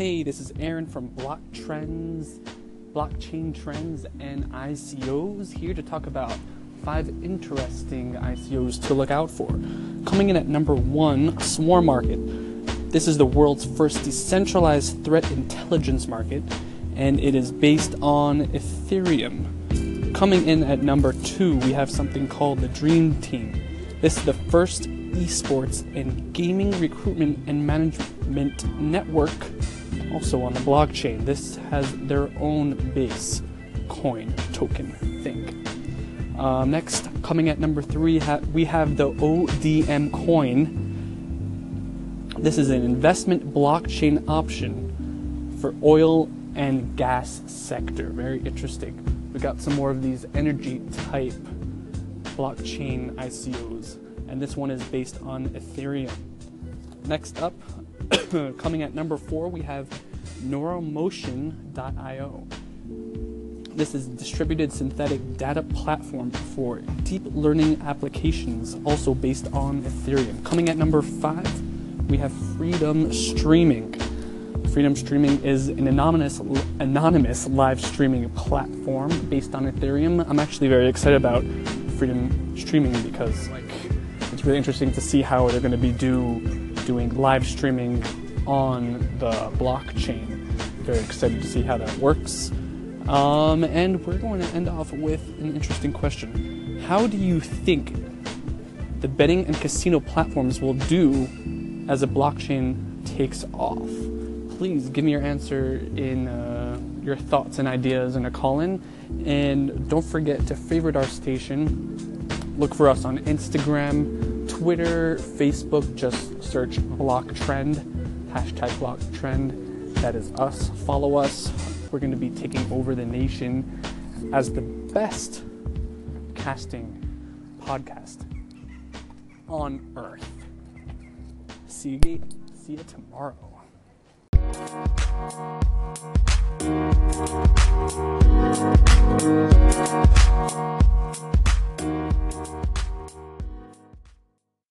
Hey, this is Aaron from Block Trends, Blockchain Trends, and ICOs here to talk about five interesting ICOs to look out for. Coming in at number one, Swarm Market. This is the world's first decentralized threat intelligence market, and it is based on Ethereum. Coming in at number two, we have something called the Dream Team. This is the first esports and gaming recruitment and management network also on the blockchain. This has their own base coin token, think. Uh, next, coming at number three, ha- we have the ODM coin. This is an investment blockchain option for oil and gas sector. Very interesting. We got some more of these energy type blockchain ICOs, and this one is based on Ethereum. Next up, coming at number four, we have Neuromation.io. This is distributed synthetic data platform for deep learning applications, also based on Ethereum. Coming at number five, we have Freedom Streaming. Freedom Streaming is an anonymous anonymous live streaming platform based on Ethereum. I'm actually very excited about Freedom Streaming because like it's really interesting to see how they're going to be do doing live streaming on the blockchain. Very excited to see how that works. Um, and we're going to end off with an interesting question. How do you think the betting and casino platforms will do as a blockchain takes off? Please give me your answer in uh, your thoughts and ideas in a call in. And don't forget to favorite our station. Look for us on Instagram, Twitter, Facebook. Just search Block Trend, hashtag Block Trend. That is us. Follow us. We're going to be taking over the nation as the best casting podcast on earth. See you, see you tomorrow.